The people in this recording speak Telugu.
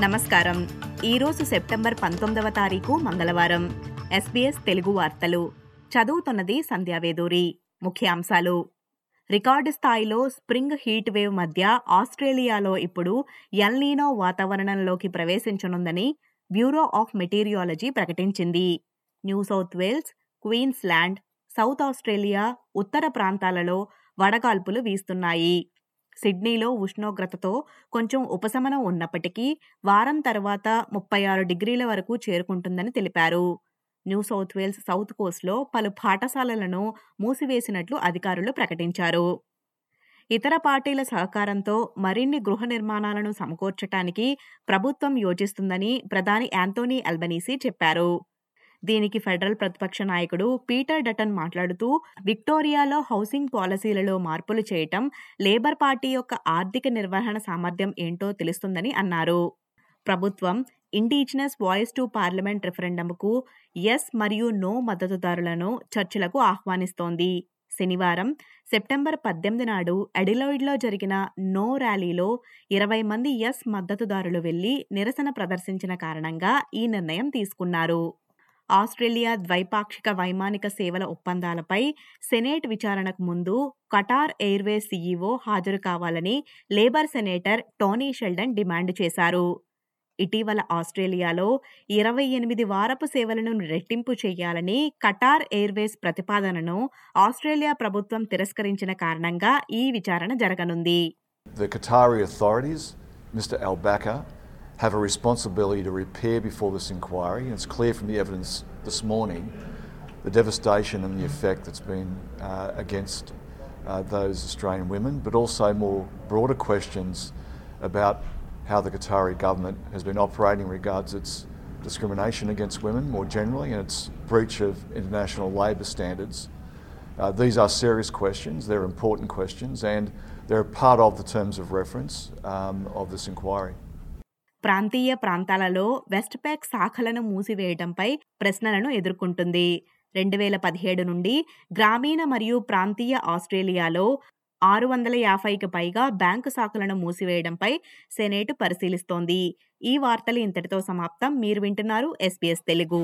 నమస్కారం. ఈరోజు సెప్టెంబర్ పంతొమ్మిదవ తారీఖు మంగళవారం. ఎస్బీఎస్ తెలుగు వార్తలు. చదువుతున్నది సంధ్యావేదూరి ముఖ్యాంశాలు. రికార్డు స్థాయిలో స్ప్రింగ్ హీట్ వేవ్ మధ్య ఆస్ట్రేలియాలో ఇప్పుడు ఎల్నీనో వాతావరణంలోకి ప్రవేశించనుందని బ్యూరో ఆఫ్ మెటీరియాలజీ ప్రకటించింది. New South Wales Queensland South Australia ఉత్తర ప్రాంతాలలో వడగాల్పులు వీస్తున్నాయి. సిడ్నీలో ఉష్ణోగ్రతతో కొంచెం ఉపశమనం ఉన్నప్పటికీ వారం తర్వాత ముప్పై ఆరు డిగ్రీల వరకు చేరుకుంటుందని తెలిపారు. న్యూ సౌత్ వేల్స్ సౌత్ కోస్ట్లో పలు పాఠశాలలను మూసివేసినట్లు అధికారులు ప్రకటించారు. ఇతర పార్టీల సహకారంతో మరిన్ని గృహ నిర్మాణాలను సమకూర్చటానికి ప్రభుత్వం యోచిస్తుందని ప్రధాని యాంతోనీ అల్బనీసీ చెప్పారు. దీనికి ఫెడరల్ ప్రతిపక్ష నాయకుడు పీటర్ డటన్ మాట్లాడుతూ విక్టోరియాలో హౌసింగ్ పాలసీలలో మార్పులు చేయటం లేబర్ పార్టీ యొక్క ఆర్థిక నిర్వహణ సామర్థ్యం ఏంటో తెలుస్తుందని అన్నారు. ప్రభుత్వం ఇండిజినస్ వాయిస్ టు పార్లమెంట్ రెఫరెండంకు ఎస్ మరియు నో మద్దతుదారులను చర్చలకు ఆహ్వానిస్తోంది. శనివారం సెప్టెంబర్ పద్దెనిమిది నాడు అడిలాయిడ్లో జరిగిన నో ర్యాలీలో ఇరవై మంది ఎస్ మద్దతుదారులు వెళ్ళి నిరసన ప్రదర్శించిన కారణంగా ఈ నిర్ణయం తీసుకున్నారు. ఆస్ట్రేలియా ద్వైపాక్షిక వైమానిక సేవల ఒప్పందాలపై సెనేట్ విచారణకు ముందు కటార్ ఎయిర్వేస్ సీఈఓ హాజరు కావాలని Labor senator Tony Sheldon demand చేశారు. ఇటీవల ఆస్ట్రేలియాలో ఇరవై ఎనిమిది వారపు సేవలను రెట్టింపు చేయాలని కటార్ ఎయిర్వేస్ ప్రతిపాదనను ఆస్ట్రేలియా ప్రభుత్వం తిరస్కరించిన కారణంగా ఈ విచారణ జరగనుంది. The Qatari authorities, Mr Al Bakr, have a responsibility to repair before this inquiry. And it's clear from the evidence this morning the devastation and the effect that's been uh, against uh, those Australian women, but also more broader questions about how the Qatari government has been operating regards its discrimination against women more generally and its breach of international labour standards. Uh, these are serious questions, they're important questions, and they're part of the terms of reference um, of this inquiry. ప్రాంతీయ ప్రాంతాలలో వెస్ట్ ప్యాక్ శాఖలను మూసివేయడంపై ప్రశ్నలను ఎదుర్కొంటుంది. రెండు వేల పదిహేడు నుండి గ్రామీణ మరియు ప్రాంతీయ ఆస్ట్రేలియాలో ఆరు వందల యాభైకి పైగా బ్యాంకు శాఖలను మూసివేయడంపై సెనేటు పరిశీలిస్తోంది. ఈ వార్తలు ఇంతటితో సమాప్తం. మీరు వింటున్నారు ఎస్పీఎస్ తెలుగు.